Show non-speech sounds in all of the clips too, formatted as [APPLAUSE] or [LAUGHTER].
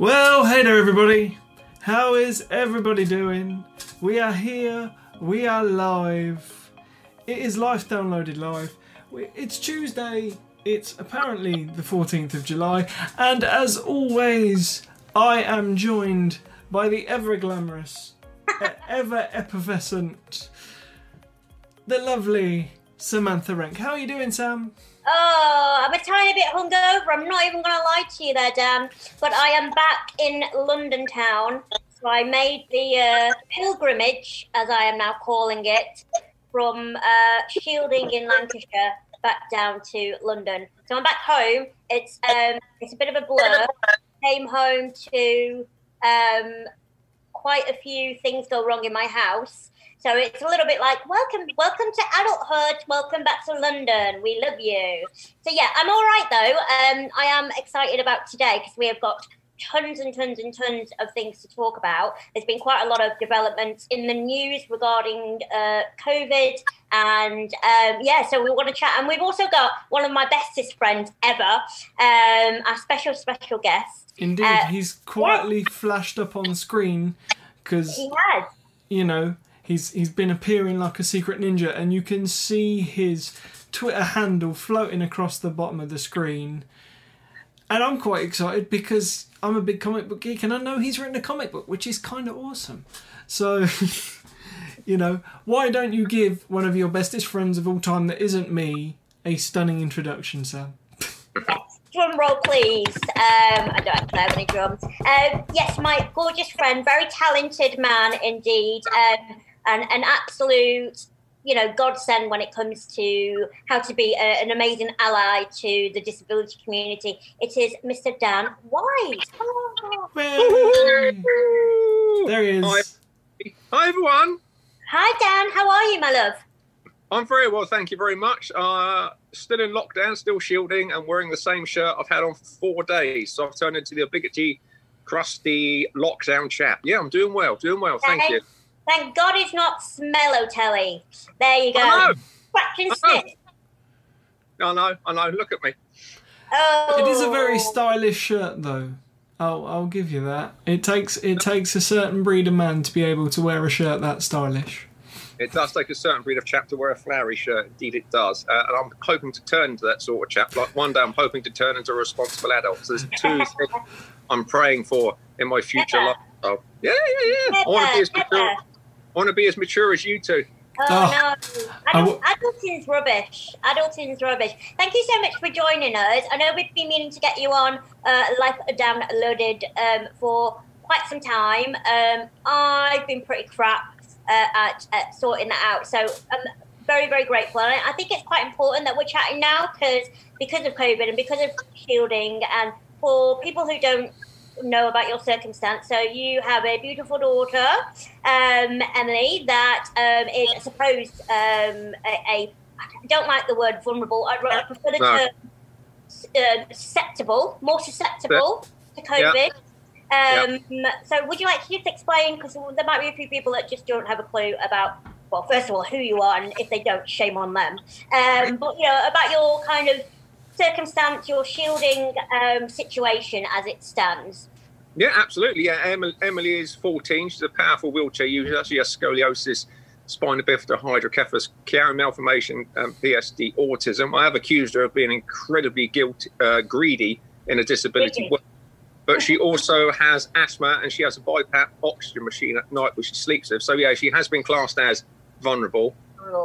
Well, hey there, everybody. How is everybody doing? We are here. We are live. It is Life Downloaded Live. It's Tuesday. It's apparently the 14th of July. And as always, I am joined by the ever glamorous, ever [LAUGHS] effervescent, the lovely Samantha Renke. How are you doing, Sam? Oh, I'm a tiny bit hungover. I'm not even going to lie to you there, Dan. But I am back in London town. So I made the uh, pilgrimage, as I am now calling it, from uh, Shielding in Lancashire back down to London. So I'm back home. It's um, it's a bit of a blur. Came home to um, quite a few things go wrong in my house. So it's a little bit like welcome, welcome to adulthood. Welcome back to London. We love you. So yeah, I'm all right though. Um, I am excited about today because we have got tons and tons and tons of things to talk about. There's been quite a lot of developments in the news regarding uh, COVID, and um, yeah, so we want to chat. And we've also got one of my bestest friends ever, um, our special special guest. Indeed, Uh, he's quietly flashed up on screen because He has. you know he's he's been appearing like a secret ninja, and you can see his Twitter handle floating across the bottom of the screen. And I'm quite excited because I'm a big comic book geek, and I know he's written a comic book, which is kind of awesome. So, [LAUGHS] you know, why don't you give one of your bestest friends of all time that isn't me a stunning introduction, Sam? Drum roll, please. Um, I don't have any drums. Um, yes, my gorgeous friend, very talented man indeed, um, and an absolute, you know, godsend when it comes to how to be a, an amazing ally to the disability community. It is Mr. Dan White. Oh. There he is. Hi. Hi everyone. Hi, Dan. How are you, my love? I'm very well, thank you very much. Uh, still in lockdown, still shielding, and wearing the same shirt I've had on for four days. So I've turned into the obligatory, crusty lockdown chap. Yeah, I'm doing well, doing well. Thank you. Thank God it's not smello telly. There you go. I know, Scratch and I know. sniff. I know, I know. Look at me. Oh. It is a very stylish shirt, though. I'll I'll give you that. It takes it takes a certain breed of man to be able to wear a shirt that stylish. It does take a certain breed of chap to wear a flowery shirt. Indeed, it does. Uh, and I'm hoping to turn into that sort of chap. Like one day, I'm hoping to turn into a responsible adult. So there's two [LAUGHS] things I'm praying for in my future Yeah. life. Oh, yeah, yeah, yeah. I want to be as Never, mature. Never. I want to be as mature as you two. Oh, Oh. no. I Adult, adulting's rubbish. Adulting's rubbish. Thank you so much for joining us. I know we've been meaning to get you on uh, Life Downloaded um, for quite some time. Um, I've been pretty crap uh, at, at sorting that out. So I'm very, very grateful. And I think it's quite important that we're chatting now because because of COVID and because of shielding and for people who don't know about your circumstance. So you have a beautiful daughter, um, Emily, that um, is, I suppose, um, a, a. I don't like the word vulnerable. I, I prefer the No. term uh, susceptible, more susceptible to COVID. Um, So, would you like to just explain? Because there might be a few people that just don't have a clue about, well, first of all, who you are, and if they don't, shame on them. Um, but you know, about your kind of circumstance, your shielding um, situation as it stands. Yeah, absolutely. Yeah, Emily, is 14. She's a powerful wheelchair user. She has scoliosis, spina bifida, hydrocephalus, Chiari malformation, um, PSD, autism. I have accused her of being incredibly guilty, uh, greedy in a disability. world. But she also has asthma and she has a BiPAP oxygen machine at night, which she sleeps with. So yeah, she has been classed as vulnerable.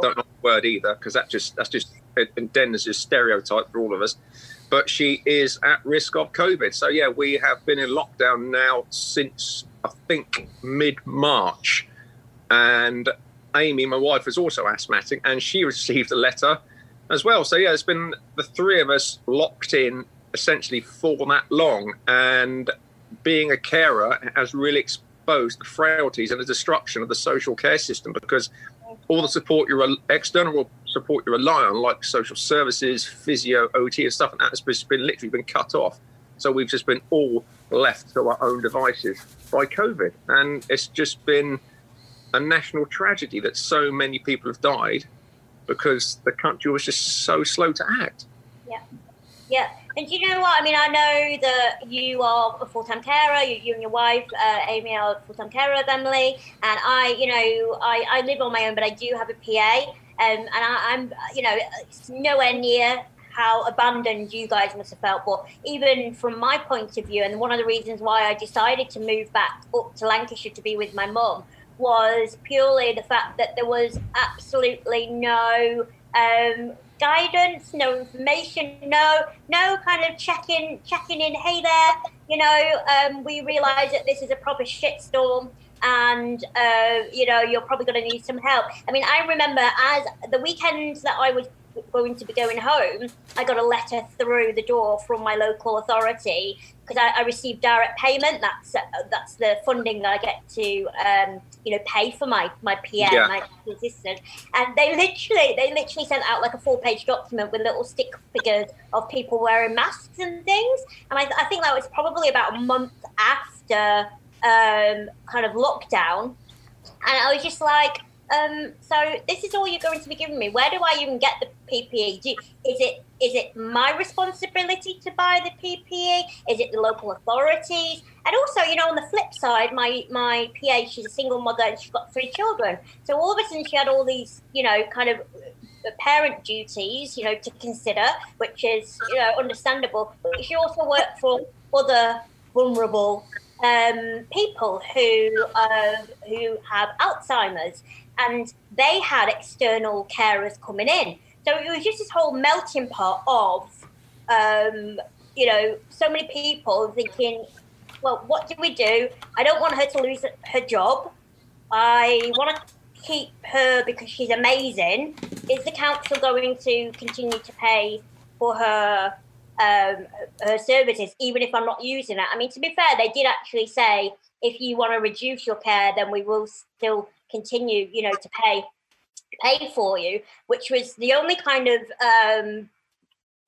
Don't like the word either because that just that's just Dennis' is stereotype for all of us. But she is at risk of COVID. So yeah, we have been in lockdown now since I think mid March, and Amy, my wife, is also asthmatic, and she [LAUGHS] received a letter as well. So yeah, it's been the three of us locked in essentially for that long, and being a carer has really exposed the frailties and the destruction of the social care system because all the support you're external support you rely on, like social services, physio, OT, and stuff, and that has just been literally been cut off. So we've just been all left to our own devices by COVID, and it's just been a national tragedy that so many people have died because the country was just so slow to act. Yeah, yeah. and you know what? I mean, I know that you are a full-time carer. You, you and your wife, uh, Amy, are a full-time carer of Emily, and I, you know, I, I live on my own, but I do have a PA, um, and I, I'm, you know, it's nowhere near how abandoned you guys must have felt. But even from my point of view, and one of the reasons why I decided to move back up to Lancashire to be with my mum was purely the fact that there was absolutely no um, guidance, no information, no no kind of checking checking in. Hey there, you know, um, we realise that this is a proper shitstorm. And uh, you know you're probably going to need some help. I mean, I remember as the weekend that I was going to be going home, I got a letter through the door from my local authority because I, I, received direct payment. That's uh, that's the funding that I get to um, you know pay for my my PM, yeah. my assistant. And they literally they literally sent out like a four page document with little stick figures of people wearing masks and things. And I, I think that was probably about a month after um, kind of lockdown. And I was just like, um, so this is all you're going to be giving me. Where do I even get the PPE? Do, is it is it my responsibility to buy the PPE? Is it the local authorities? And also, you know, on the flip side, my my PA, she's a single mother and she's got three children. So all of a sudden, she had all these, you know, kind of parent duties, you know, to consider, which is you know understandable. But she also worked for other vulnerable um, people who uh, who have Alzheimer's and they had external carers coming in. So it was just this whole melting pot of, um, you know, so many people thinking, well, what do we do? I don't want her to lose her job. I want to keep her because she's amazing. Is the council going to continue to pay for her um, her services, even if I'm not using it? I mean, to be fair, they did actually say if you want to reduce your care, then we will still continue, you know, to pay pay for you, which was the only kind of um,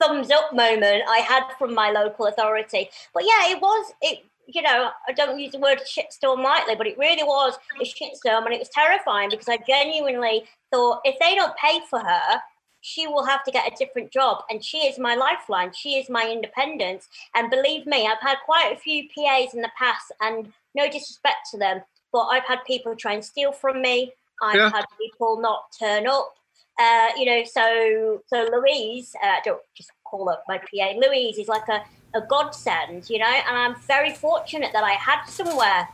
thumbs up moment I had from my local authority. But yeah, it was it. You know, I don't use the word shitstorm lightly, but it really was a shitstorm, and it was terrifying because I genuinely thought if they don't pay for her, she will have to get a different job. And she is my lifeline. She is my independence. And believe me, I've had quite a few PAs in the past, and no disrespect to them, but I've had people try and steal from me. I've yeah. had people not turn up. Uh, you know, so so Louise, uh, don't just call up my PA. Louise is like a, a godsend, you know, and I'm very fortunate that I had somewhere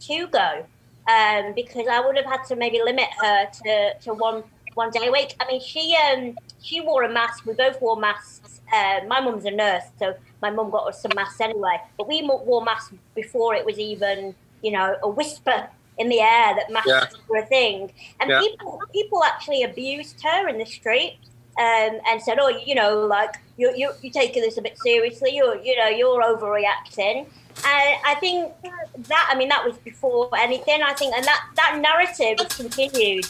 to go um, because I would have had to maybe limit her to, to one one day a week. I mean, she um she wore a mask. We both wore masks. Uh, my mum's a nurse, so my mum got us some masks anyway. But we wore masks before it was even you know, a whisper in the air that masks yeah. were a thing. And yeah. people people actually abused her in the street um, and said, "Oh, you know, like you you you taking this a bit seriously. You're you know you're overreacting." And I think that I mean that was before anything. I think and that that narrative has continued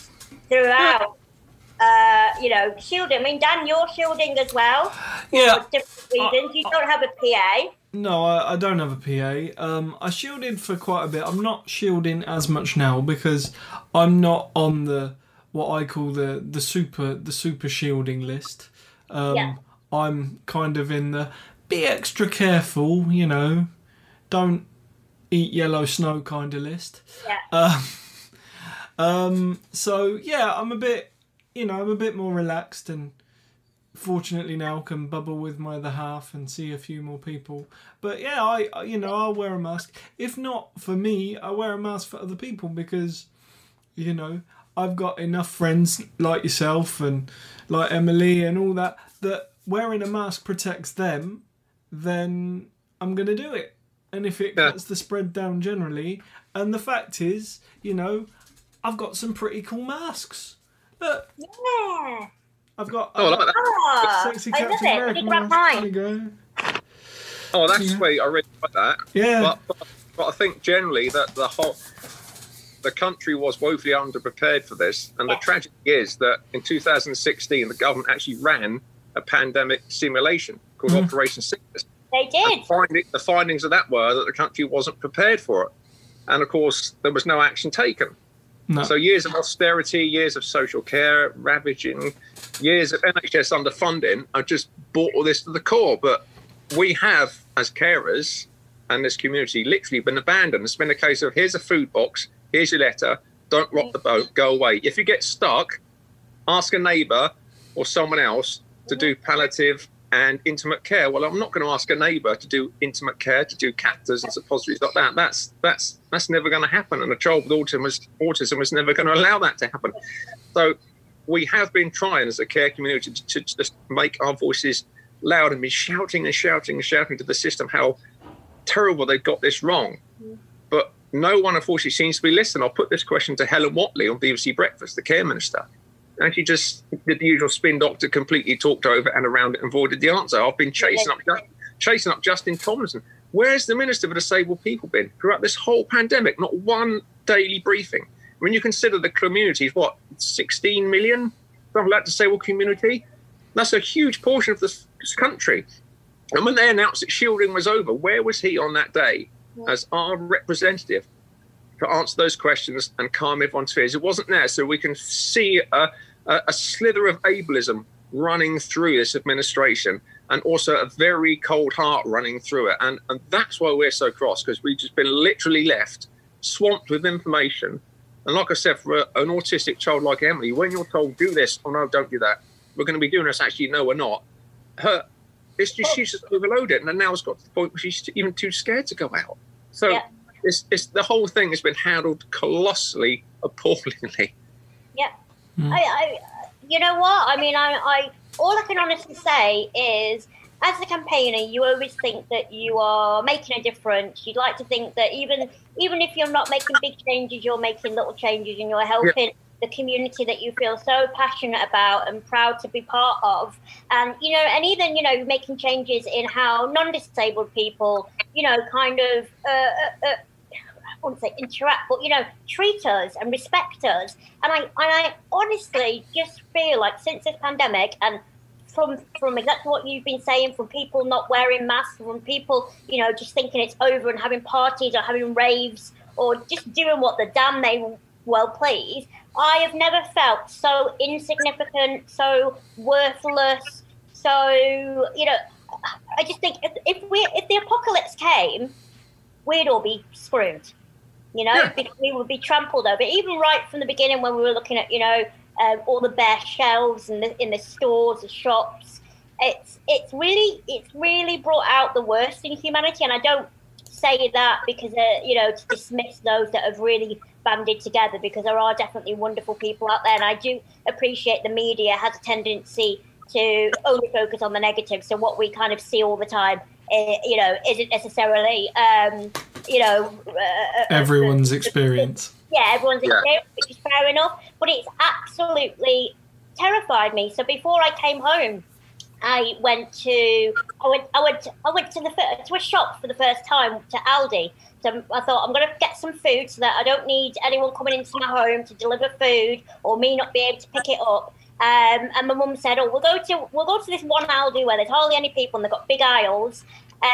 throughout. Uh, you know, shielding. I mean, Dan, you're shielding as well. Yeah. For different reasons. you don't have a PA. No, I, I, don't have a PA. Um, I shielded for quite a bit. I'm not shielding as much now because I'm not on the what I call the the super the super shielding list. Um, yeah. I'm kind of in the be extra careful, you know, don't eat yellow snow kind of list. Yeah. Um, [LAUGHS] um, so yeah, I'm a bit, you know, I'm a bit more relaxed and fortunately now can bubble with my other half and see a few more people. But yeah, I you know I'll wear a mask. If not for me, I wear a mask for other people because you know I've got enough friends like yourself and like Emily and all that that wearing a mask protects them. Then I'm gonna do it. And if it yeah. cuts the spread down generally, and the fact is, you know, I've got some pretty cool masks. Look. Yeah. I've got. Oh, I like that. Oh, sexy I love it. Let me grab mine. go. Oh, that's yeah. sweet. I really like that. Yeah. But, but, but I think generally that the whole the country was woefully underprepared for this, and the tragedy is that in 2016 the government actually ran a pandemic simulation called mm. Operation Cygnus. They did. Find the findings of that were that the country wasn't prepared for it, and of course there was no action taken. No. So years of austerity, years of social care ravaging, years of NHS underfunding have just brought all this to the core. But we have, as carers and this community, literally been abandoned. It's been a case of here's a food box, here's your letter, don't rock the boat, go away. If you get stuck, ask a neighbour or someone else to do palliative and intimate care. Well, I'm not going to ask a neighbour to do intimate care, to do catheters and suppositories like that. That's that's that's never going to happen. And a child with autism is, autism is never going to allow that to happen. So we have been trying as a care community to, to just make our voices loud and be shouting and shouting and shouting to the system how terrible they've got this wrong. But no one, unfortunately, seems to be listening. I'll put this question to Helen Whately on BBC Breakfast, the care minister. And she just did the usual spin doctor, completely talked over and around it and avoided the answer. I've been chasing up, chasing up Justin Tomlinson. Where's the Minister for Disabled People been throughout this whole pandemic? Not one daily briefing. When you consider the community is what, 16 million? Something like disabled community? That's a huge portion of this country. And when they announced that shielding was over, where was he on that day as our representative to answer those questions and calm everyone's fears? It wasn't there. So we can see a, a, a slither of ableism running through this administration and also a very cold heart running through it. And, and that's why we're so cross because we've just been literally left swamped with information. And like I said, for a, an autistic child like Emily, when you're told, do this, or no, don't do that, we're going to be doing this, actually, no, we're not. Her, it's just, she's just overloaded. And now it's got to the point where she's even too scared to go out. So Yeah. it's, it's the whole thing has been handled colossally appallingly. Yeah. Mm. I, I, you know what? I mean, I, I, all I can honestly say is, as a campaigner, you always think that you are making a difference. You'd like to think that even, even if you're not making big changes, you're making little changes and you're helping the community that you feel so passionate about and proud to be part of. And you know, and even you know, making changes in how non-disabled people, you know, kind of. Uh, uh, I wouldn't say interact, but you know, treat us and respect us. And I, and I honestly just feel like since this pandemic, and from from exactly what you've been saying, from people not wearing masks, from people, you know, just thinking it's over and having parties or having raves or just doing what the damn they well please. I have never felt so insignificant, so worthless, so you know. I just think if, if we if the apocalypse came, we'd all be screwed. You know, Yeah. because we would be trampled over. Even right from the beginning, when we were looking at you know um, all the bare shelves in the in the stores, the shops, it's it's really it's really brought out the worst in humanity. And I don't say that because uh, you know to dismiss those that have really banded together because there are definitely wonderful people out there, and I do appreciate the media has a tendency to only focus on the negative. So what we kind of see all the time, you know, isn't necessarily, um, you know, uh, uh, Everyone's experience. yeah, everyone's Yeah. experience, which is fair enough. But it's absolutely terrified me. So before I came home, I went to I went I went I went to the to a shop for the first time to Aldi. So I thought I'm going to get some food so that I don't need anyone coming into my home to deliver food or me not be able to pick it up. Um, and my mum said, "Oh, we'll go to we'll go to this one Aldi where there's hardly any people and they've got big aisles."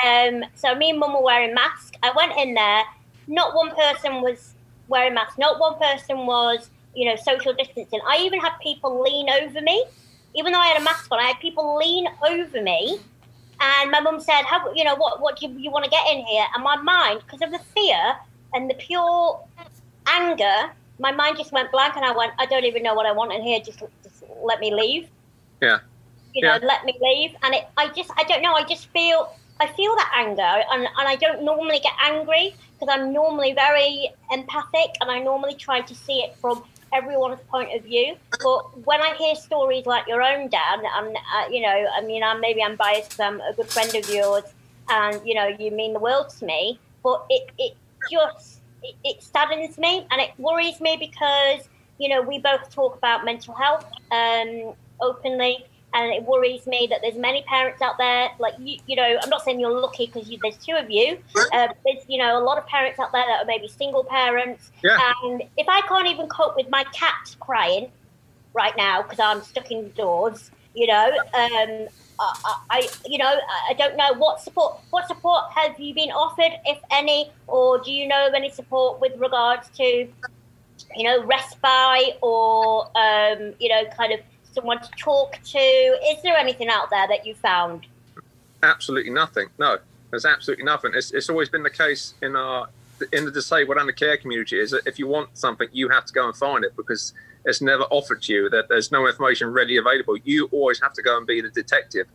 Um, so me and mum were wearing masks. I went in there. Not one person was wearing masks. Not one person was, you know, social distancing. I even had people lean over me, even though I had a mask on. I had people lean over me, and my mum said, "How, you know, what, what do you, you want to get in here?" And my mind, because of the fear and the pure anger, my mind just went blank, and I went, "I don't even know what I want in here. Just, let me leave." Yeah. You know, Yeah. let me leave. And it, I just, I don't know. I just feel, I feel that anger, and, and I don't normally get angry because I'm normally very empathic, and I normally try to see it from everyone's point of view. But when I hear stories like your own, Dan, and uh, you know, I mean, I'm, maybe I'm biased because I'm a good friend of yours, and you know, you mean the world to me. But it, it just, it, it saddens me, and it worries me because you know, we both talk about mental health um, openly. And it worries me that there's many parents out there, like you, you know, I'm not saying you're lucky because you, there's two of you. Uh, there's, you know, a lot of parents out there that are maybe single parents. Yeah. And if I can't even cope with my cat crying right now because I'm stuck indoors, you know, um, I, I, you know, I- I don't know what support. What support have you been offered, if any, or do you know of any support with regards to you know, respite or, um, you know, kind of someone to talk to? Is there anything out there that you found? Absolutely nothing. No, there's absolutely nothing. It's, it's always been the case in our in the disabled and the care community is that if you want something, you have to go and find it because it's never offered to you. That there's no information readily available. You always have to go and be the detective,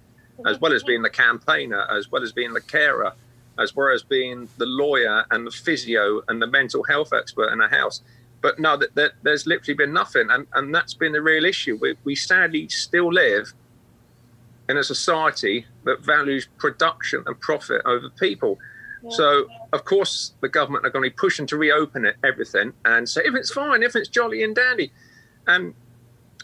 as well as being the campaigner, as well as being the carer, as well as being the lawyer and the physio and the mental health expert in a house. But no, that, that there's literally been nothing, and and that's been the real issue. We, we sadly still live in a society that values production and profit over people. So, of course, the government are going to be pushing to reopen it, everything and say, if it's fine, if it's jolly and dandy. And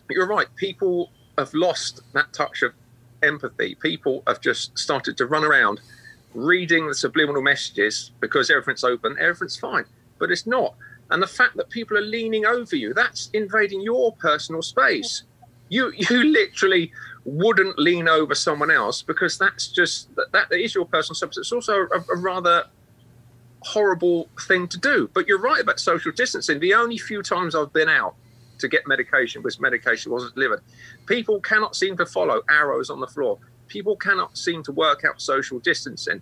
you're right, people have lost that touch of empathy. People have just started to run around reading the subliminal messages because everything's open, everything's fine. But it's not. And the fact that people are leaning over you, that's invading your personal space. You [LAUGHS] you literally wouldn't lean over someone else because that's just that, that is your personal space. It's also a, a rather horrible thing to do. But you're right about social distancing. The only few times I've been out to get medication was medication wasn't delivered. People cannot seem to follow arrows on the floor. People cannot seem to work out social distancing.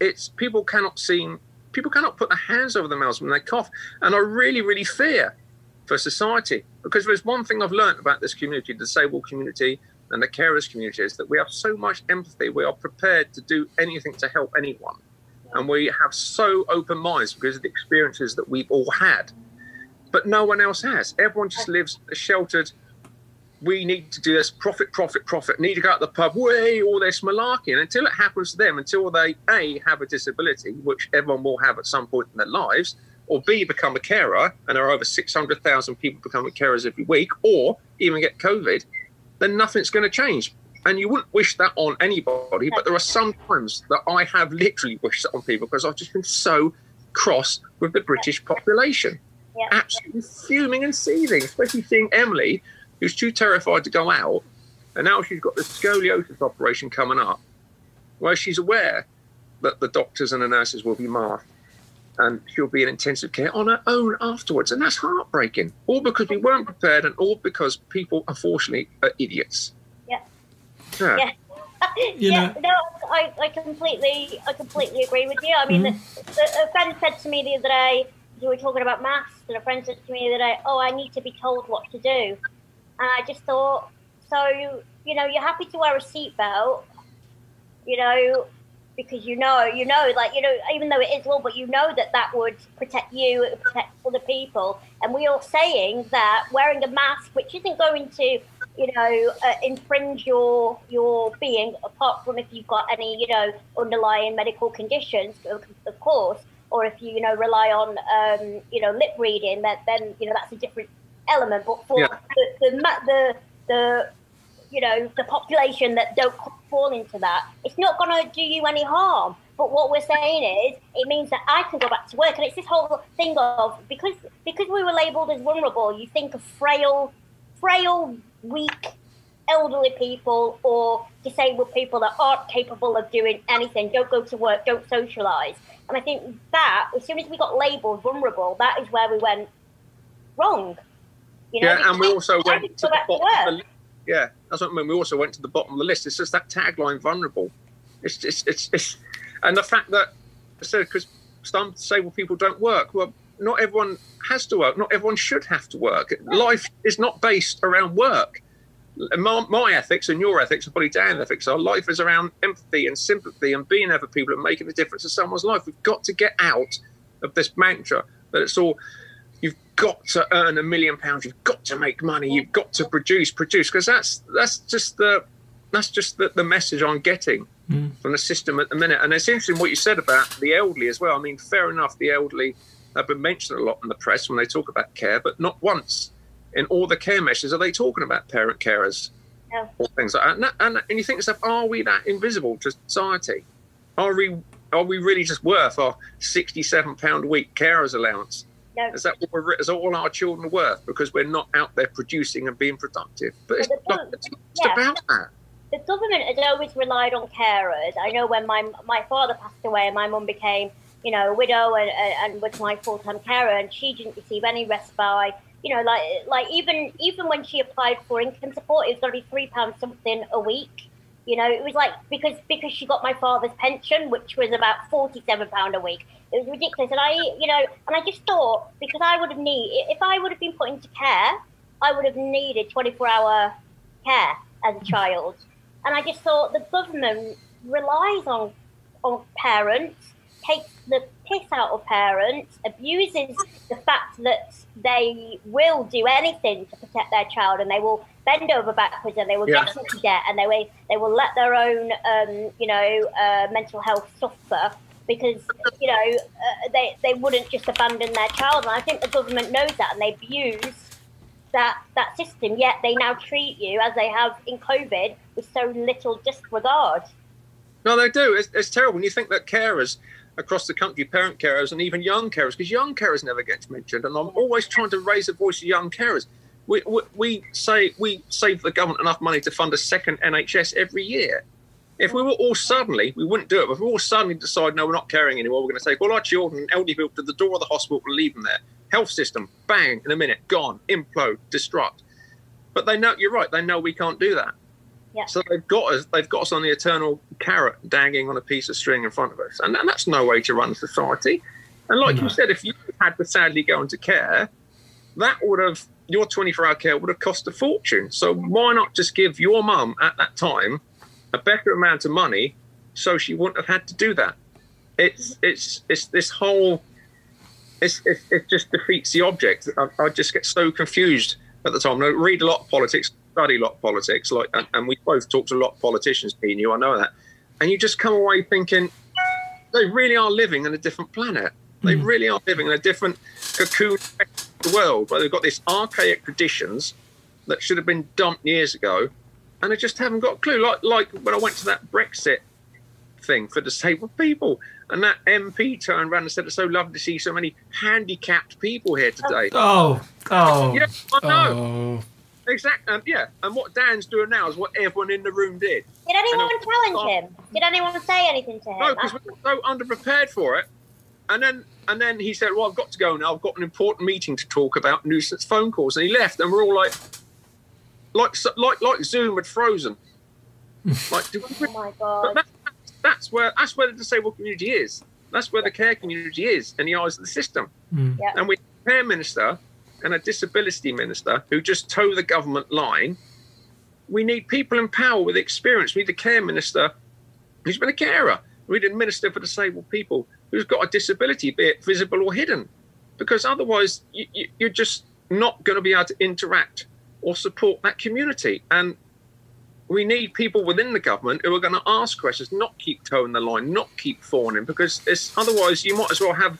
It's people cannot seem people cannot put their hands over their mouths when they cough. And I really, really fear for society because there's one thing I've learned about this community, the disabled community and the carers community, is that we have so much empathy. We are prepared to do anything to help anyone. And we have so open minds because of the experiences that we've all had. But no one else has. Everyone just lives sheltered. We need to do this profit, profit, profit. Need to go out the pub, way all this malarkey. And until it happens to them, until they A, have a disability, which everyone will have at some point in their lives, or B, become a carer, and there are over 600,000 people becoming carers every week, or even get COVID, then nothing's going to change. And you wouldn't wish that on anybody, but there are some times that I have literally wished that on people because I've just been so cross with the British population. Absolutely fuming and seething, especially seeing Emily, who's too terrified to go out, and now she's got the scoliosis operation coming up, where she's aware that the doctors and the nurses will be masked and she'll be in intensive care on her own afterwards. And that's heartbreaking. All because we weren't prepared and all because people, unfortunately, are idiots. Yeah. Yeah. Yeah. [LAUGHS] You yeah, know- no, I, I completely, I completely agree with you. I mean, Mm-hmm. the, the, a friend said to me the other day, we were talking about masks, and a friend said to me the other day, "Oh, I need to be told what to do," and I just thought, so you, know, you're happy to wear a seatbelt, you know, because you know, you know, like you know, even though it is law, but you know that that would protect you, it would protect other people, and we are saying that wearing a mask, which isn't going to you know, uh, infringe your your being, apart from if you've got any, you know, underlying medical conditions, of, of course, or if you, you know, rely on, um, you know, lip reading, that then, you know, that's a different element. But for Yeah. the, the the the you know the population that don't fall into that, it's not going to do you any harm. But what we're saying is, it means that I can go back to work, and it's this whole thing of because because we were labelled as vulnerable, you think of frail, frail, weak, elderly people or disabled people that aren't capable of doing anything, don't go to work, don't socialise. And I think that as soon as we got labelled vulnerable, that is where we went wrong. You know, yeah, and we also went to the back to bottom of the list. Yeah, that's what I mean. We also went to the bottom of the list. It's just that tagline, vulnerable. It's it's it's, it's and the fact that so because some disabled people don't work. Well, not everyone has to work. Not everyone should have to work. Life is not based around work. My, my ethics and your ethics and probably Dan's ethics are life is around empathy and sympathy and being there for people and making a difference in someone's life. We've got to get out of this mantra that it's all got to earn a million pounds, you've got to make money, you've got to produce, produce, because that's that's just the that's just the, the message I'm getting mm. from the system at the minute. And it's interesting what you said about the elderly as well. I mean, fair enough, the elderly have been mentioned a lot in the press when they talk about care, but not once in all the care measures are they talking about parent carers No. or things like that. And, that- and, and you think to yourself, are we that invisible to society? Are we are we really just worth our sixty-seven pound a week carers allowance? No. Is that what we're, is all our children worth because we're not out there producing and being productive? But it's But not it's yeah. about that. the government has always relied on carers. I know when my my father passed away and my mum became, you know, a widow and, and, and was my full time carer, and she didn't receive any respite. you know, like like even even when she applied for income support, it was going to be three pounds something a week. You know, it was like because because she got my father's pension, which was about forty seven pound a week. It was ridiculous, and I, you know, and I just thought because I would have need if I would have been put into care, I would have needed twenty four hour care as a child, and I just thought the government relies on on parents, takes the piss out of parents, abuses the fact that they will do anything to protect their child, and they will bend over backwards and they will Yeah. get into debt, and they will they will let their own um, you know uh, mental health suffer because you know uh, they they wouldn't just abandon their child, and I think the government knows that, and they abuse that that system. Yet they now treat you as they have in COVID with so little disregard. No, they do. It's, it's terrible. When you think that carers across the country, parent carers, and even young carers, because young carers never gets mentioned, and I'm always trying to raise the voice of young carers. We, we, we say we save the government enough money to fund a second NHS every year. If we were all suddenly, we wouldn't do it. But if we all suddenly decide, no, we're not caring anymore, we're going to take all our children and elderly people to the door of the hospital and leave them there. Health system, bang, in a minute, gone, implode, destruct. But they know, you're right, they know we can't do that. Yeah. So they've got us. They've got us on the eternal carrot dangling on a piece of string in front of us, and, and that's no way to run society. And like No. you said, if you had to sadly go into care, that would have your 24-hour care would have cost a fortune. So why not just give your mum at that time a better amount of money, so she wouldn't have had to do that? It's it's it's this whole. It's, it, it just defeats the object. I, I just get so confused at the time. I read a lot of politics, study a lot of politics, like, and, and we both talk to a lot of politicians, me and you, I know that. And you just come away thinking they really are living in a different planet. They hmm. really are living in a different cocoon of the world where they've got these archaic traditions that should have been dumped years ago, and they just haven't got a clue. Like, like when I went to that Brexit thing for disabled people, and that MP turned around and said, "It's so lovely to see so many handicapped people here today." Oh, oh, Yeah, I know. oh. Exactly. And yeah, and what Dan's doing now is what everyone in the room did. Did anyone And- challenge him? Did anyone say anything to him? No, because we were so underprepared for it. And then and then he said, "Well, I've got to go now. I've got an important meeting to talk about nuisance phone calls." And he left, and we're all like, like like like Zoom had frozen. [LAUGHS] Like, do we, oh my but god. that, that's where that's where the disabled community is. That's where the care community is in the eyes of the system. Mm. Yeah. And we have a care minister and a disability minister who just toe the government line. We need people in power with experience. We need a care minister who's been a carer. We need a minister for disabled people who's got a disability, be it visible or hidden. Because otherwise, you, you, you're just not going to be able to interact or support that community. And we need people within the government who are going to ask questions, not keep toeing the line, not keep fawning, because it's otherwise you might as well have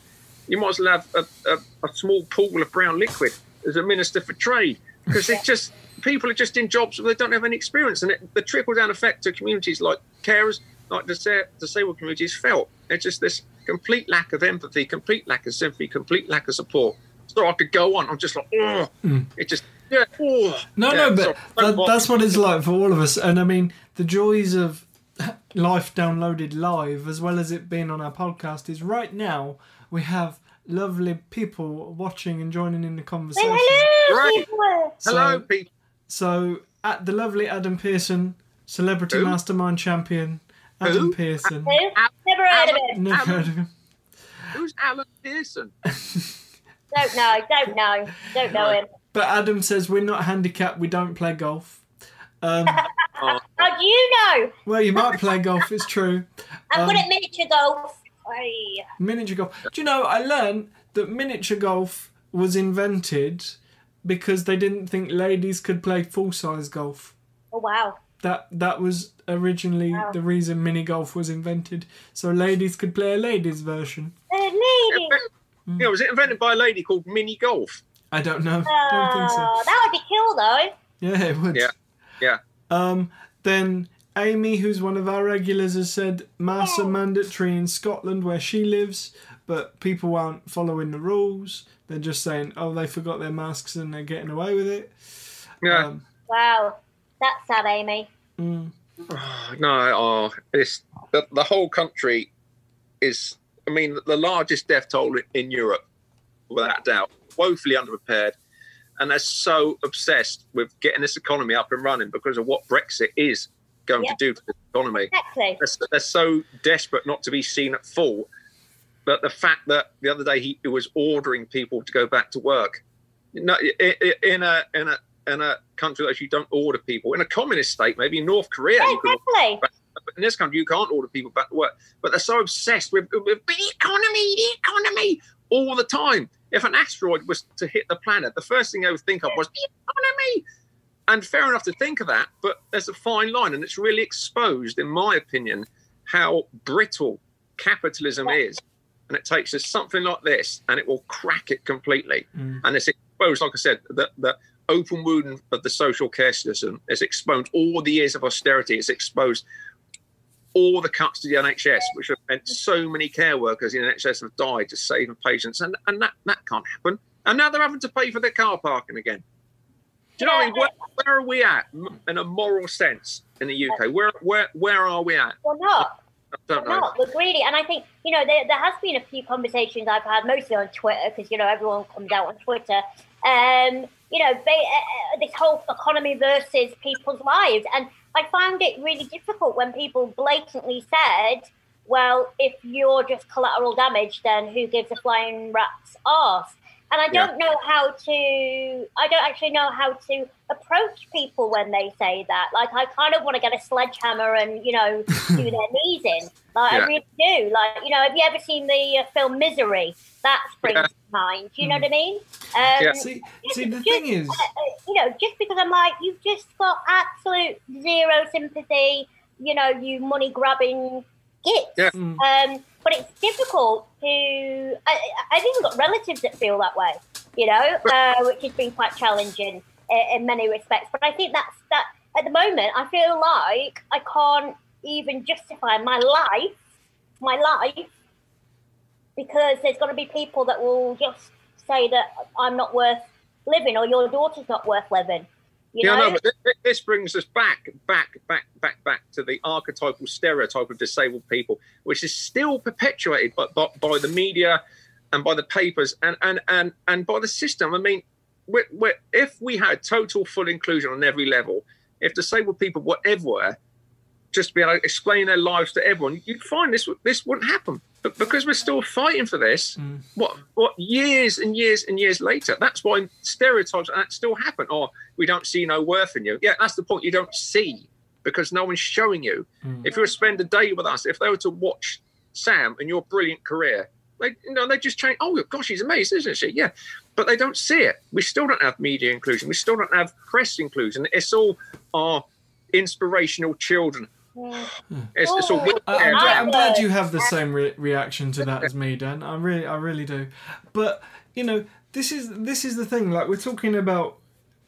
you might as well have a, a, a small pool of brown liquid as a minister for trade, because it's just people are just in jobs where they don't have any experience, and it, the trickle down effect to communities like carers, like disa- disabled communities, felt. It's just this complete lack of empathy, complete lack of sympathy, complete lack of support. So I could go on. I'm just like, oh, it just yeah, oh. No, Yeah, no, but that, that's what it's like for all of us. And I mean, the joys of [LAUGHS] life downloaded live, as well as it being on our podcast, is right now we have lovely people watching and joining in the conversation. hello, Right. people. Hello, So- people. So, at the lovely Adam Pearson, celebrity Who? mastermind champion, Adam Who? Pearson. Who? Never heard of him. Never heard of him. Who's Alan Pearson? [LAUGHS] Don't know. Don't know. Don't know him. But Adam says we're not handicapped, we don't play golf. Um, [LAUGHS] How do you know? well, you might play golf, it's true. I'm good Um, at miniature golf. Aye. Miniature golf. Do you know, I learned that miniature golf was invented because they didn't think ladies could play full size golf. Oh wow. That that was originally Wow. the reason mini golf was invented, so ladies could play a ladies version. Uh, lady. yeah, was it invented by a lady called Mini Golf? I don't know. don't think so. That would be cool though. Yeah, it would. Yeah, yeah. Um, then Amy, who's one of our regulars, has said masks are mandatory in Scotland where she lives, but people aren't following the rules. They're just saying, oh, they forgot their masks and they're getting away with it. Yeah. Um, Wow. That's sad, Amy. mm, Oh, [SIGHS] no, oh, it's the, the whole country is. I mean, the largest death toll in Europe, without doubt, woefully underprepared. and they're so obsessed with getting this economy up and running because of what Brexit is going Yeah. to do to the economy. Exactly. They're, they're so desperate not to be seen at fault. But the fact that the other day he, he was ordering people to go back to work, no, in a in a in a country that you don't order people in a communist state, maybe in North Korea, Yeah, exactly. but in this country, you can't order people back to work. But they're so obsessed with, with the economy, the economy, all the time. If an asteroid was to hit the planet, the first thing they would think of was the economy. And fair enough to think of that, but there's a fine line, and it's really exposed, in my opinion, how brittle capitalism is. And it takes us something like this, and it will crack it completely. Mm. And it's exposed, like I said, the, the open wound of the social care system. It's exposed all the years of austerity. It's exposed all the cuts to the NHS, which have meant so many care workers in the NHS have died just saving patients, and, and that, that can't happen. And now they're having to pay for their car parking again. Do you know what I mean? Where, where are we at in a moral sense in the UK? Where where where are we at? Well, not. We're not. We're greedy. And I think, you know, there, there has been a few conversations I've had, mostly on Twitter, because, you know, everyone comes out on Twitter. Um, you know, ba- uh, uh, this whole economy versus people's lives. And I found it really difficult when people blatantly said, well, if you're just collateral damage, then who gives a flying rat's arse? And I don't know how to, I don't actually know how to approach people when they say that. Like, I kind of want to get a sledgehammer and, you know, do [LAUGHS] their knees in. Like, Yeah. I really do. Like, you know, have you ever seen the uh, film Misery? That springs Yeah. to mind. Do you know Mm. what I mean? Um, Yeah. See, just- see, the just, thing is, uh, uh, you know, just because I'm like, you've just got absolute zero sympathy, you know, you money grabbing gits. Yeah. Mm. Um, but it's difficult to. I, I- I've even got relatives that feel that way, you know, uh, which has been quite challenging in, in many respects. But I think that's that. At the moment, I feel like I can't even justify my life, my life, because there's going to be people that will just say that I'm not worth living or your daughter's not worth living. You yeah, know? no, but this brings us back, back, back, back, back to the archetypal stereotype of disabled people, which is still perpetuated by, by, by the media and by the papers and and and and by the system. I mean, we we if we had total full inclusion on every level, if disabled people were everywhere, just to be able to explain their lives to everyone, you'd find this this wouldn't happen. But because we're still fighting for this, Mm. what what years and years and years later, that's why stereotypes like that still happen. Or we don't see no worth in you. Yeah, that's the point. You don't see because no one's showing you. Mm. If you were to spend a day with us, if they were to watch Sam and your brilliant career, they you know they just change. Oh gosh, she's amazing, isn't she? Yeah, but they don't see it. We still don't have media inclusion. We still don't have press inclusion. It's all our inspirational children. Yeah. It's, it's all. Oh, I- I'm, Yeah. glad, I'm glad you have the same re- reaction to that as me, Dan. I really, I really do. But you know, this is this is the thing. Like we're talking about,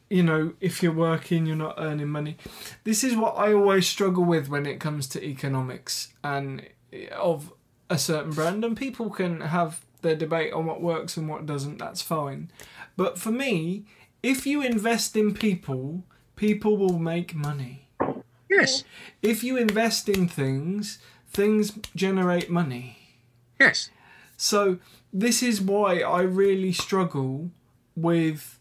you know, if you're working, you're not earning money. This is what I always struggle with when it comes to economics and eh, of a certain brand. And people can have their debate on what works and what doesn't. That's fine. But for me, if you invest in people, people will make money yes, if you invest in things, things generate money. yes. So this is why I really struggle with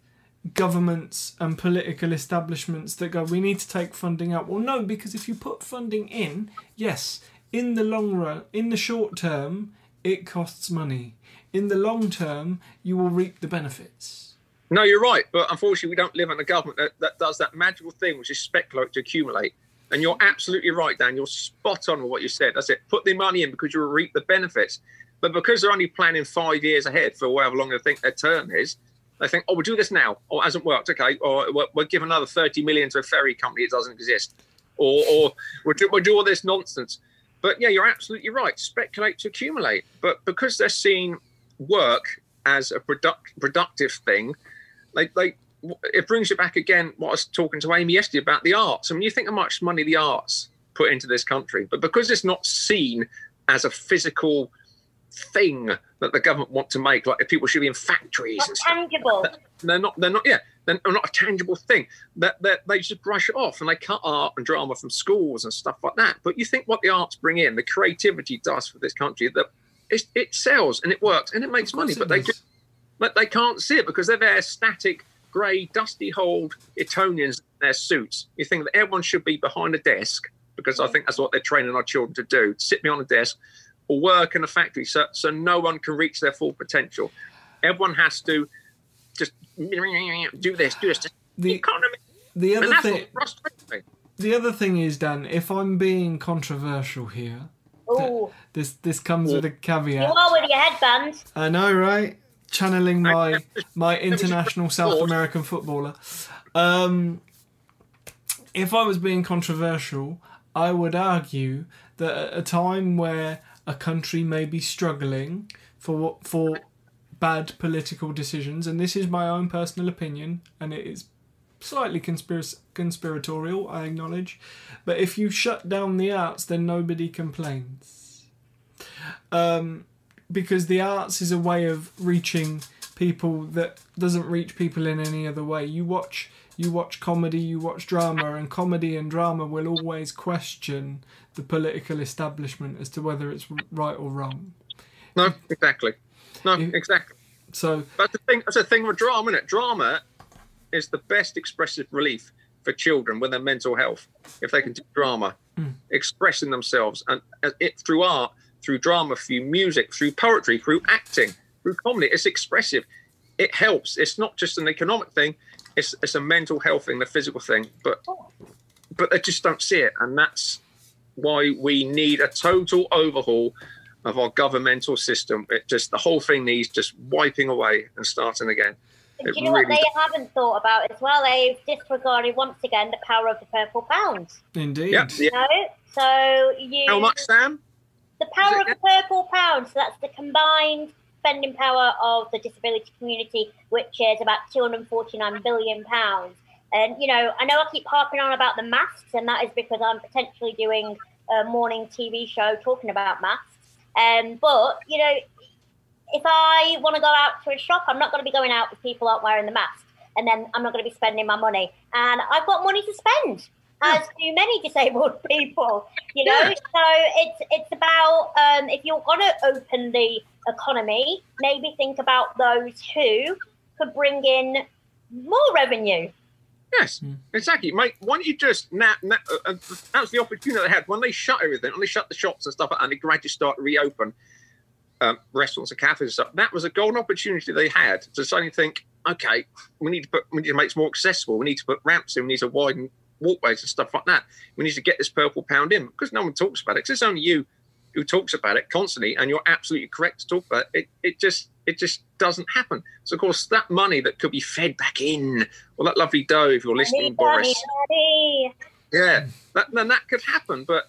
governments and political establishments that go, we need to take funding out. Well, no, because if you put funding in, yes, in the long run, in the short term, it costs money. In the long term, you will reap the benefits. No, you're right. But unfortunately, we don't live in a government that, that does that magical thing, which is speculate to accumulate. And you're absolutely right, Dan. You're spot on with what you said. That's it. Put the money in because you'll reap the benefits. But because they're only planning five years ahead for however long they think their term is, they think, oh, we'll do this now. Oh, it hasn't worked. Okay. Or we'll, give another 30 million to a ferry company that doesn't exist. Or, or we'll, do, we'll do all this nonsense. But yeah, you're absolutely right. Speculate to accumulate. But because they're seeing work as a product, productive thing, they, they it brings you back again what I was talking to Amy yesterday about the arts. I mean, you think how much money the arts put into this country, but because it's not seen as a physical thing that the government want to make, like if people should be in factories Not and stuff, tangible. they're not. They're not. Yeah, they're not a tangible thing. That that they just brush it off and they cut art and drama from schools and stuff like that. But you think what the arts bring in, the creativity does for this country, that it, it sells and it works and it makes money, course but it they just but they can't see it because they're there static grey, dusty old Etonians in their suits. You think that everyone should be behind a desk because I think that's what they're training our children to do: sit behind a desk or work in a factory, so so no one can reach their full potential. Everyone has to just do this, do this. The- economy. The And other that's thing, what frustrates me. the other thing is, Dan, if I'm being controversial here, Ooh, this this comes with a caveat. you caveat. are with your headband. I know, right? Channeling my my international South. American footballer. Um, if I was being controversial, I would argue that at a time where a country may be struggling for for bad political decisions, and this is my own personal opinion, and it is slightly conspirac- conspiratorial, I acknowledge, but if you shut down the arts, then nobody complains. Um, because the arts is a way of reaching people that doesn't reach people in any other way. You watch you watch comedy, you watch drama, and comedy and drama will always question the political establishment as to whether it's right or wrong. No, exactly. No, You- exactly. So That's the thing. That's the thing with drama, isn't it? Drama is the best expressive relief for children with their mental health. If they can do drama, hmm. expressing themselves, and it through art, through drama, through music, through poetry, through acting, through comedy, it's expressive. It helps. It's not just an economic thing. It's it's a mental health thing, the physical thing. But but they just don't see it, and that's why we need a total overhaul of our governmental system. It just the whole thing needs just wiping away and starting again. Do you know what really they haven't thought about as well? They've disregarded once again the power of the purple pound. indeed, Yeah, yeah. No, so you How much, Sam? The power of the purple pound. So that's the combined spending power of the disability community, which is about two hundred forty-nine billion pounds. And you know, I know I keep harping on about the masks, and that is because I'm potentially doing a morning TV show talking about masks. Um, but you know, if I want to go out to a shop, I'm not going to be going out if people aren't wearing the mask, and then I'm not going to be spending my money. And I've got money to spend, as do many disabled [LAUGHS] people. You know, Yeah. so it's it's about um, if you're going to open the economy, maybe think about those who could bring in more revenue. Yes, exactly, mate. Why don't you just now? now uh, uh, that was the opportunity they had when they shut everything, when they shut the shops and stuff, and they gradually start to reopen um, restaurants and cafes and stuff. That was a golden opportunity they had to suddenly think, okay, we need to put, we need to make it more accessible. We need to put ramps in. We need to widen walkways and stuff like that. We need to get this purple pound in because no one talks about it. Because it's only you who talks about it constantly, and you're absolutely correct to talk about it. It, it just it just doesn't happen. So of course that money that could be fed back in, well, that lovely dough, if you're listening, Money, Boris. money. Yeah, that, then that could happen. But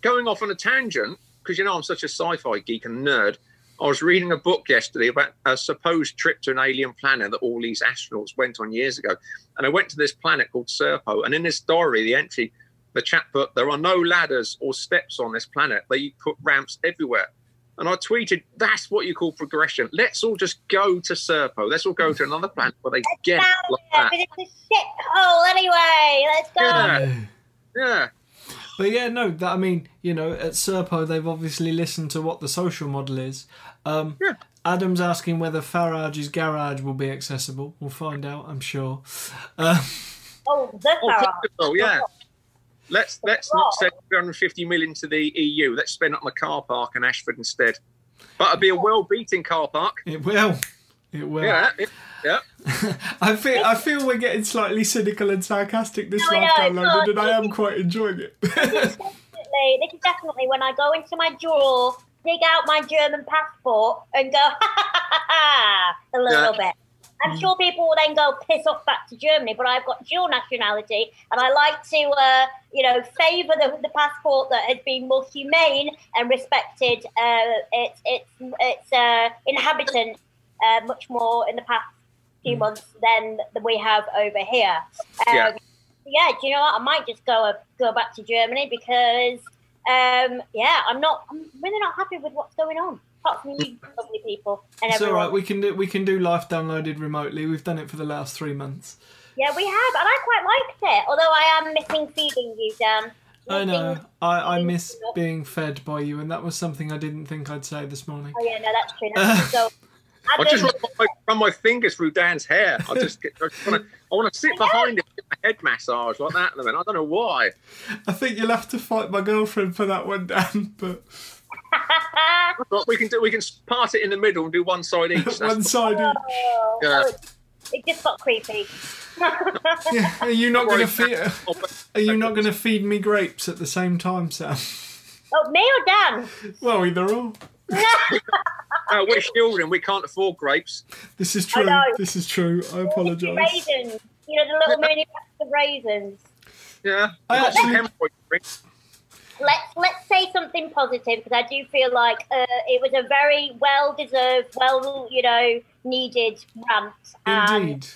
going off on a tangent, because you know I'm such a sci-fi geek and nerd, I was reading a book yesterday about a supposed trip to an alien planet that all these astronauts went on years ago. And I went to this planet called Serpo, and in this diary, the entry, the chap put, "There are no ladders or steps on this planet. They put ramps everywhere." And I tweeted, "That's what you call progression. Let's all just go to Serpo. Let's all go to another planet where they get it like Yeah, that." but it's a shit hole anyway. Let's go. Yeah. Yeah. But yeah, no, that I mean, you know, at Serpo they've obviously listened to what the social model is. Um, Yeah. Adam's asking whether Farage's garage will be accessible. We'll find out, I'm sure. Uh, [LAUGHS] Oh, that's Oh, Farah. Portugal, yeah. Let's let's not send 350 million to the EU. Let's spend it on a car park in Ashford instead. But it'd be a well-beating car park. it will. It will. Yeah, it- yeah. [LAUGHS] I feel I feel we're getting slightly cynical and sarcastic this No, I last know, downloaded, and I am quite enjoying it. [LAUGHS] definitely, this is definitely when I go into my drawer, dig out my German passport, and go [LAUGHS] a little bit. I'm sure people will then go piss off back to Germany, but I've got dual nationality, and I like to, uh, you know, favour the, the passport that has been more humane and respected uh, its its its uh, inhabitants uh, much more in the past few months than we have over here. Um, Yeah. yeah, do you know what? I might just go go back to Germany because, um, yeah, I'm not. I'm really not happy with what's going on. Apart from you, lovely people, and it's all right. We can do we can do life downloaded remotely. We've done it for the last three months. Yeah, we have, and I quite liked it. Although I am missing feeding you, Dan. I know. I, I miss being fed by you, and that was something I didn't think I'd say this morning. Oh yeah, no, that's true. That's [LAUGHS] so I just Adam, want to run my, run my fingers through Dan's hair. I just, get, I just want to, I want to sit behind him, get a head massage like that. in a minute. I don't know why. I think you'll have to fight my girlfriend for that one, Dan. But [LAUGHS] But we can do, we can part it in the middle and do one side each. [LAUGHS] That's one side. Oh, Yeah. it just got creepy. [LAUGHS] Yeah. Are you not going to feed? Are you not going to feed me grapes at the same time, Sam? Oh, me or Dan? Well, either or. No, [LAUGHS] we're children. We can't afford grapes. This is true. This is true. I apologise. Raisins. You know, the little mini packs of raisins. Yeah. I We've got some actually- Let's let's say something positive because I do feel like uh, it was a very well deserved, well you know needed rant and Indeed.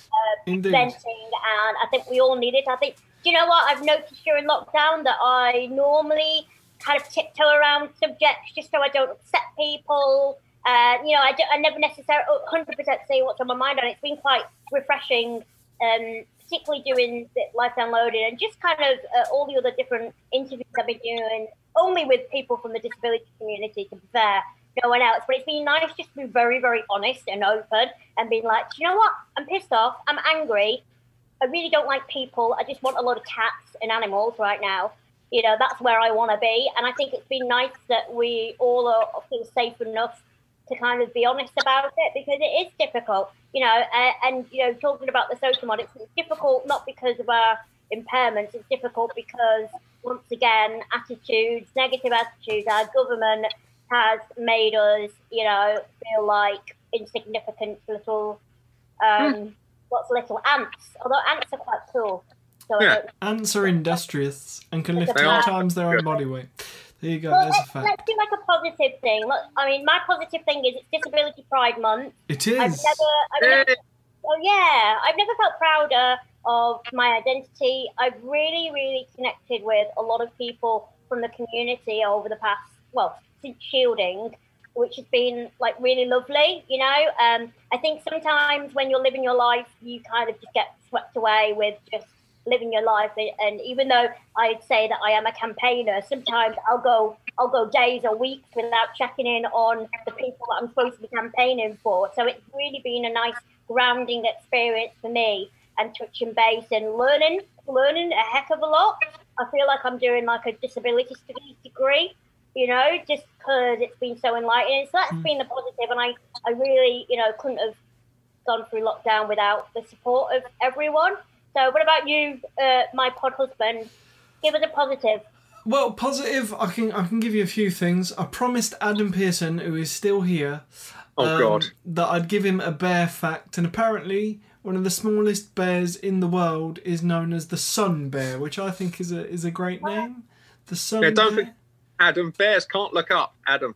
Indeed. venting, and I think we all need it. I think. Do you know what I've noticed during lockdown that I normally kind of tiptoe around subjects just so I don't upset people. Uh, you know, I, I never necessarily 100% say what's on my mind, and it's been quite refreshing, um, particularly doing life downloaded and just kind of uh, all the other different interviews I've been doing, only with people from the disability community, to be no one else. But it's been nice just to be very, very honest and open and being like, you know what? I'm pissed off. I'm angry. I really don't like people. I just want a lot of cats and animals right now. You know, that's where I want to be. And I think it's been nice that we all are feel safe enough to kind of be honest about it because it is difficult. You know, uh, and you know, talking about the social model, it's difficult not because of our impairments. It's difficult because once again, attitudes, negative attitudes, our government has made us, you know, feel like insignificant little, um, what's little ants. Although ants are quite cool. So I Yeah. don't- Ants are industrious and can lift They ten times their own body weight. There you go. Well, let's, fact. let's do like a positive thing. Look, I mean, my positive thing is it's Disability Pride Month. It is. I've never, I've never Oh yeah, I've never felt prouder of my identity. I've really, really connected with a lot of people from the community over the past, well, since shielding, which has been like really lovely. You know, um, I think sometimes when you're living your life, you kind of just get swept away with just living your life. And- even though I'd say that I am a campaigner, sometimes I'll go, I'll go days or weeks without checking in on the people that I'm supposed to be campaigning for. So it's really been a nice grounding experience for me and touching base and learning learning a heck of a lot. I feel like I'm doing like a disability studies degree, you know, just because it's been so enlightening. So that's hmm. been the positive, and I, I really, you know, couldn't have gone through lockdown without the support of everyone. So, what about you, uh, my pod husband? Give us a positive. Well, positive. I can I can give you a few things. I promised Adam Pearson, who is still here, Oh um, God. that I'd give him a bear fact, and apparently one of the smallest bears in the world is known as the sun bear, which I think is a is a great name. The sun Yeah, don't bear. think- Adam, bears can't look up. Adam.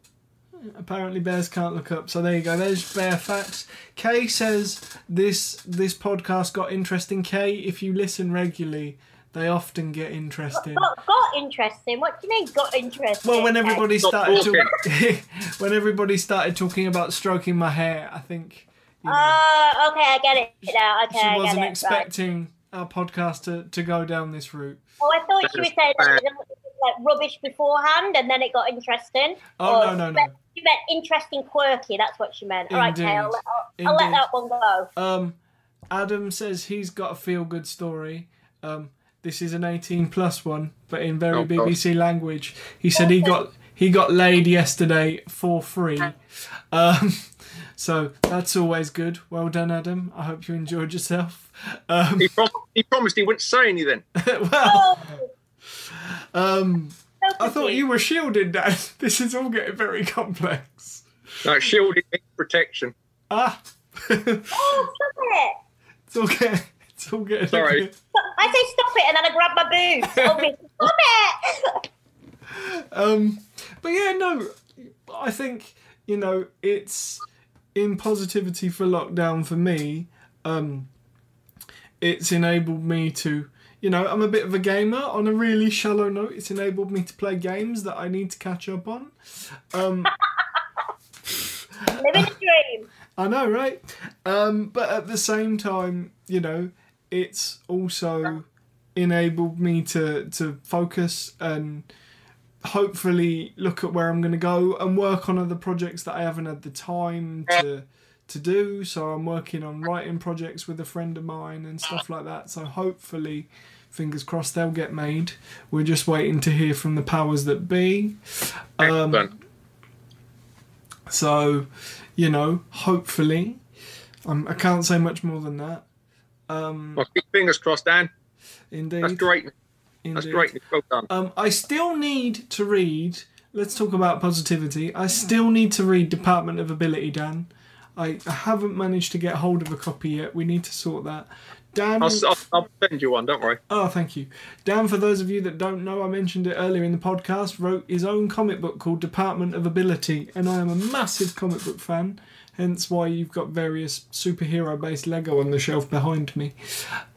Apparently, bears can't look up. So there you go. There's bear facts. Kay says this this podcast got interesting. Kay, if you listen regularly, they often get interesting. Got, got interesting. What do you mean got interesting? Well, when everybody Stop started talking. talking, [LAUGHS] when everybody started talking about stroking my hair, I think you know, Oh, okay, I get it now. Okay, she I wasn't get it. Right. expecting our podcast to, to go down this route. Oh, I thought you were saying that Bad. it was like rubbish beforehand, and then it got interesting. Oh Or no no she no. Meant- She meant interesting, quirky. That's what she meant. All right, Kay, I'll, let- I'll, I'll let that one go. Um, Adam says he's got a feel good story. Um, this is an 18 plus one, but in very Oh, God. BBC language. He said he got he got laid yesterday for free. Um, [LAUGHS] so that's always good. Well done, Adam. I hope you enjoyed yourself. Um, He, prom- he promised he wouldn't say anything. [LAUGHS] well, Oh, um, so I thought confused. you were shielded, Dad. [LAUGHS] This is all getting very complex. No, shielding means protection. Ah, it's Oh, [LAUGHS] stop it! all getting it's all getting. Sorry. I say stop it, and then I grab my boobs. [LAUGHS] Obviously, stop it! Um, but yeah, no, I think you know it's in positivity for lockdown for me. Um, it's enabled me to, you know, I'm a bit of a gamer. On a really shallow note, it's enabled me to play games that I need to catch up on. Um, Living the dream. [LAUGHS] I know, right? Um, but at the same time, you know, it's also enabled me to to focus and hopefully look at where I'm going to go and work on other projects that I haven't had the time to to do. So I'm working on writing projects with a friend of mine and stuff like that. So hopefully, fingers crossed, they'll get made. We're just waiting to hear from the powers that be. Um, so, you know, hopefully, um, I can't say much more than that. Um, Well, keep fingers crossed, Dan. indeed, That's great. That's great. Well done. Um, I still need to read. Let's talk about positivity. I still need to read Department of Ability, Dan. I, I haven't managed to get hold of a copy yet. We need to sort that. Dan, I'll, I'll, I'll send you one. Don't worry. oh, thank you. Dan, for those of you that don't know, I mentioned it earlier in the podcast, wrote his own comic book called Department of Ability, and I am a massive comic book fan. Hence why you've got various superhero-based Lego on the shelf behind me,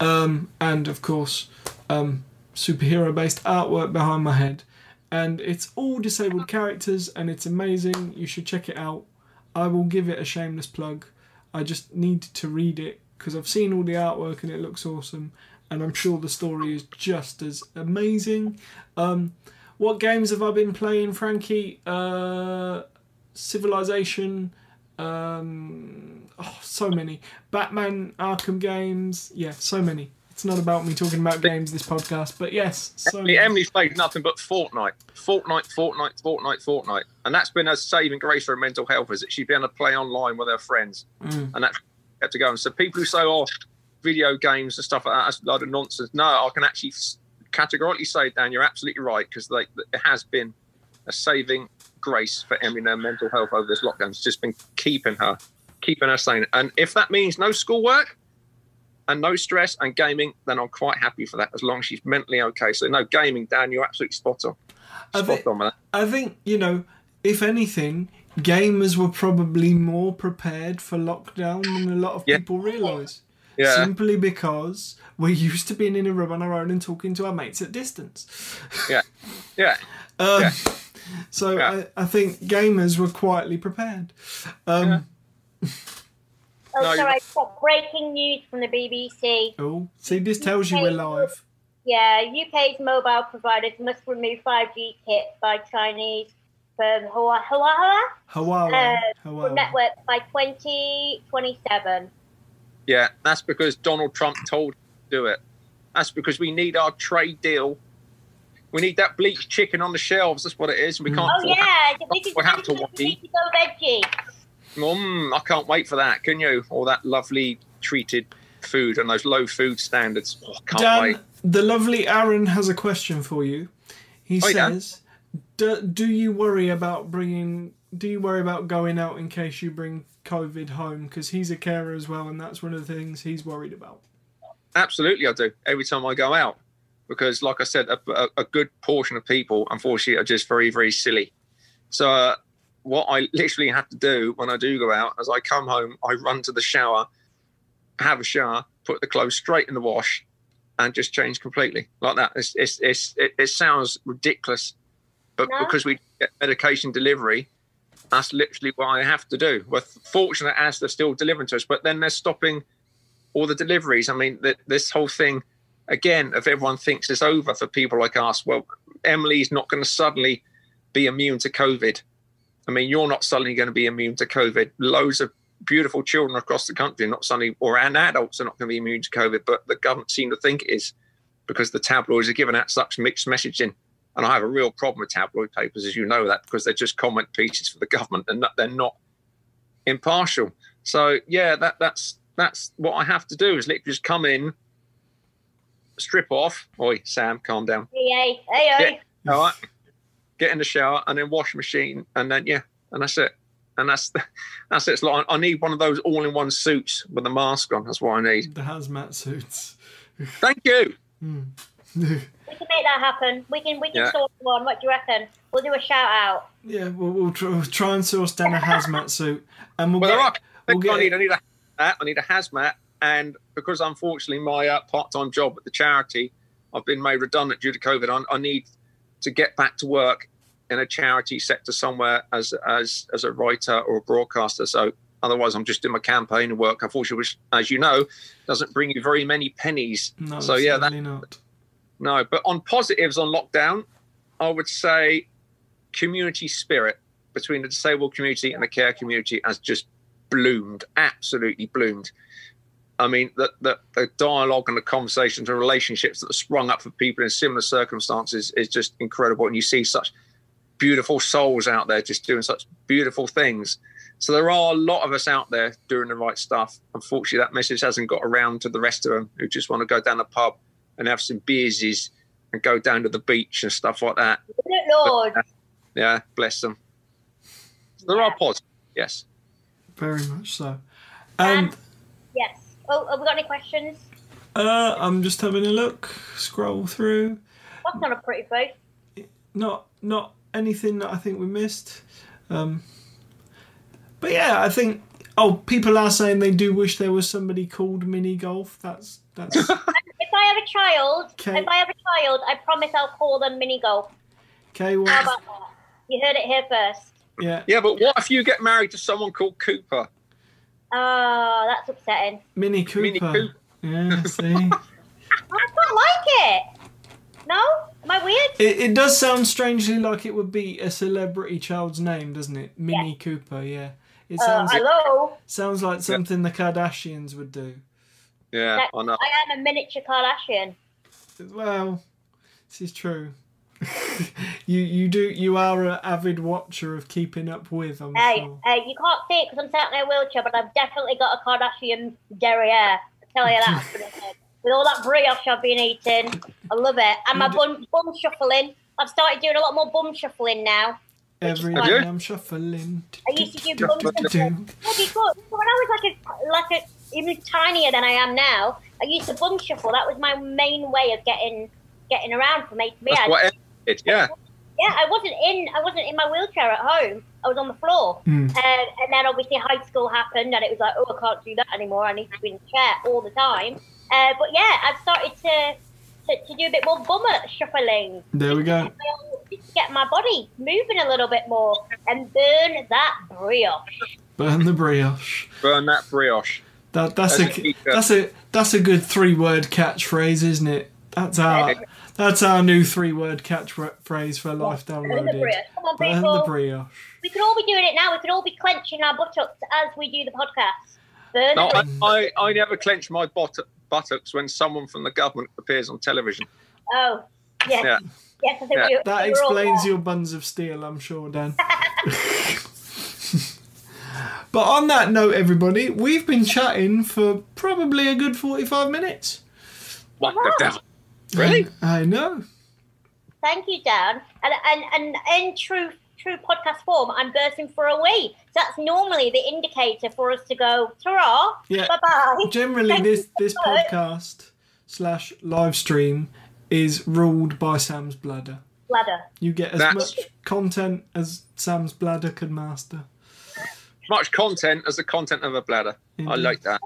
um, and of course, um, superhero-based artwork behind my head. And it's all disabled characters, and it's amazing. You should check it out. I will give it a shameless plug. I just need to read it because I've seen all the artwork and it looks awesome, and I'm sure the story is just as amazing. Um, what games have I been playing, Frankie? Uh, Civilization. Um, oh, so many. Batman Arkham games. Yeah, so many. It's not about me talking about games this podcast, but yes, so Emily. Emily's played nothing but Fortnite, Fortnite, Fortnite, Fortnite, Fortnite, and that's been a saving grace for her mental health. Is that she's been able to play online with her friends, Mm. and that's kept her going. So people who say, "Oh, video games and stuff like that," that's a load of nonsense. No, I can actually categorically say, Dan, you're absolutely right because like it has been a saving grace for and her mental health over this lockdown. It's just been keeping her, keeping her sane. And if that means no schoolwork and no stress and gaming, then I'm quite happy for that as long as she's mentally okay. So no gaming, Dan, you're absolutely spot on. I Spot on with that. I think, you know, if anything, gamers were probably more prepared for lockdown than a lot of Yeah. people realise. Yeah. Simply because we're [LAUGHS] used to being in a room on our own and talking to our mates at distance. Yeah. Yeah. [LAUGHS] Um, Yeah. So Yeah. I, I think gamers were quietly prepared. Um, [LAUGHS] Oh, No, sorry, I've got breaking news from the BBC. Oh, see, this tells you we're live. Yeah, UK's mobile providers must remove 5G kits by Chinese firm Hawaii, Hawaii, Huawei. Uh, Huawei. from network by 2027. Yeah. That's because Donald Trump told to do it. That's because we need our trade deal. We need that bleached chicken on the shelves. That's what it is. And We can't. Oh, yeah, this is We'll have to we wait. need to go veggie. Mm, I can't wait for that. Can you? All that lovely treated food and those low food standards. Oh, I can't Dan, wait. the lovely Aaron has a question for you. He Oh, yeah? says, do, "Do you worry about bringing? Do you worry about going out in case you bring COVID home? Because he's a carer as well, and that's one of the things he's worried about." Absolutely, I do. Every time I go out, because like I said, a, a, a good portion of people, unfortunately, are just very, very silly. So, uh, what I [LAUGHS] literally have to do when I do go out, as I come home, I run to the shower, have a shower, put the clothes straight in the wash, and just change completely like that. It's, it's, it's, it, it sounds ridiculous, but No. because we get medication delivery, that's literally what I have to do. We're fortunate as they're still delivering to us, but then they're stopping all the deliveries. I mean, th- this whole thing, again, if everyone thinks it's over for people like us, well, Emily's not going to suddenly be immune to COVID. I mean, you're not suddenly going to be immune to COVID. Loads of beautiful children across the country are not suddenly, or and adults are not going to be immune to COVID, but the government seem to think it is because the tabloids are giving out such mixed messaging. And I have a real problem with tabloid papers, as you know that, because they're just comment pieces for the government and not, they're not impartial. So yeah, that that's that's what I have to do is literally just come in, strip off. Oi, Sam, calm down. Hey, hey, hey, hey. All right, get in the shower and then wash machine, and then yeah, and that's it. And that's the, [LAUGHS] that's it. It's like I need one of those all-in-one suits with a mask on. That's what I need. The hazmat suits. [LAUGHS] Thank you. Hmm. [LAUGHS] We can make that happen. We can we can Yeah. sort one. What do you reckon? We'll do a shout out. yeah, we'll, we'll, try, we'll try and source down a [LAUGHS] hazmat suit, and we'll Well, there are. get. We'll I get need I need a hat. I need a hazmat, and because unfortunately my uh, part-time job at the charity, I've been made redundant due to COVID. I, I need to get back to work in a charity sector somewhere as as as a writer or a broadcaster. So otherwise, I'm just doing my campaign work. Unfortunately, which, as you know, doesn't bring you very many pennies. no, so yeah, that, not. No. But on positives on lockdown, I would say community spirit between the disabled community and the care community has just bloomed, absolutely bloomed. I mean, the, the, the dialogue and the conversations and relationships that have sprung up for people in similar circumstances is just incredible. And you see such beautiful souls out there just doing such beautiful things. So there are a lot of us out there doing the right stuff. Unfortunately, that message hasn't got around to the rest of them who just want to go down the pub and have some beersies and go down to the beach and stuff like that. Good Lord. Yeah, bless them. There are pods, yes. Very much so. And Yes. Oh, have we got any questions? uh, I'm just having a look, scroll through. That's not a pretty face. Not not anything that I think we missed. Um, but yeah, I think. Oh, people are saying they do wish there was somebody called mini golf. That's that's If [LAUGHS] [LAUGHS] I have a child, Okay. if I have a child, I promise I'll call them mini golf. okay. How Well, about that? You heard it here first. yeah, Yeah, but what if you get married to someone called Cooper? Oh, that's upsetting. Mini Cooper. Mini Cooper. Yeah, [LAUGHS] see, I quite like it. No? Am I weird? it, it does sound strangely like it would be a celebrity child's name, doesn't it? Mini Cooper. Yeah, it Uh, sounds hello? sounds like something the Kardashians would do. Yeah, That- I know. I am a miniature Kardashian. Well, this is true. [LAUGHS] you you do you are an avid watcher of Keeping Up with. I'm Hey, sure. hey, you can't see it because I'm sat in a wheelchair, but I've definitely got a Kardashian derriere. I tell you that. [LAUGHS] With all that brioche I've been eating, I love it. And my bum, bum shuffling. I've started doing a lot more bum shuffling now. Every Have day you? I'm shuffling. I used to do bum Shuffling. shuffling. Well, before, when I was like a like a even tinier than I am now, I used to bum shuffle. That was my main way of getting getting around from A to B. That's I- what Ed did. Yeah. yeah, I wasn't in I wasn't in my wheelchair at home. I was on the floor. Hmm. Um, and then obviously high school happened, and it was like, oh, I can't do that anymore. I need to be in the chair all the time. Uh, but yeah, I've started to, to to do a bit more bummer shuffling. There we go. Just to get my body moving a little bit more and burn that brioche. Burn the brioche. Burn that brioche. That that's As a a that's a that's a good three word catchphrase, isn't it? That's our that's our new three word catchphrase for life Burn the brioche. Come on, Burn the brioche. we could all be doing it now. We could all be clenching our buttocks as we do the podcast. Burn No, the I, I, I never clench my bott- buttocks when someone from the government appears on television. Oh, yes. Yeah. Yes, I think Yeah. we, That we explains your buns of steel, I'm sure, Dan. [LAUGHS] but on that note, everybody, we've been chatting for probably a good 45 minutes. What the devil? Really? I know. Thank you, Dan. And and and in true true podcast form, I'm bursting for a wee. So that's normally the indicator for us to go ta Yeah. bye bye. Generally, Thank this, this so podcast slash live stream is ruled by Sam's bladder. Ladder. You get as That's- much content as Sam's bladder can master. Much content as the content of a bladder. I mm-hmm. like that.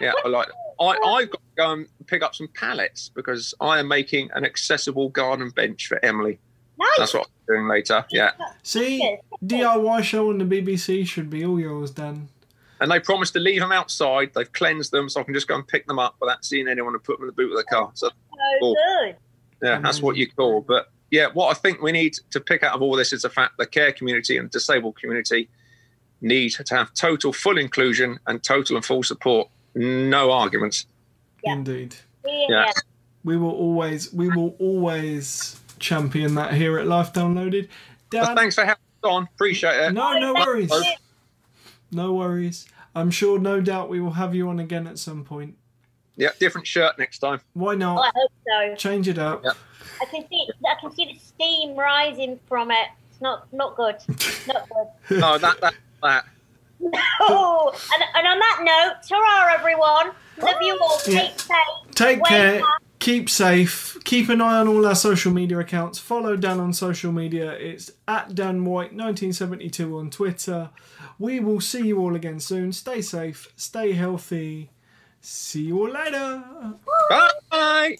Yeah, I like that. I, I've got to go and pick up some pallets because I am making an accessible garden bench for Emily. Nice. That's what I'm doing later. Yeah. See, DIY show on the BBC should be all yours, Dan. And they promised to leave them outside. They've cleansed them so I can just go and pick them up without seeing anyone and put them in the boot of the car. So, So Cool. good. yeah, that's what you call. But yeah, what I think we need to pick out of all this is the fact the care community and disabled community need to have total full inclusion and total and full support. No arguments. Yeah. Indeed. Yeah. Yeah. We will always we will always champion that here at Life Downloaded. But Dan, thanks for having us on. Appreciate it. no, no worries. No worries. I'm sure no doubt we will have you on again at some point. Yeah, different shirt next time. Why Oh, I hope so. Change it up. Yeah. I can see I can see the steam rising from it. It's not not good. [LAUGHS] Not good. No, that that that. [LAUGHS] Oh, and, and on that note, ta everyone. Love you all. Yeah. Take safe. Take Wait, care. Matt. Keep safe. Keep an eye on all our social media accounts. Follow Dan on social media. It's at Dan White 1972 on Twitter. We will see you all again soon. Stay safe. Stay healthy. See you all later. Bye.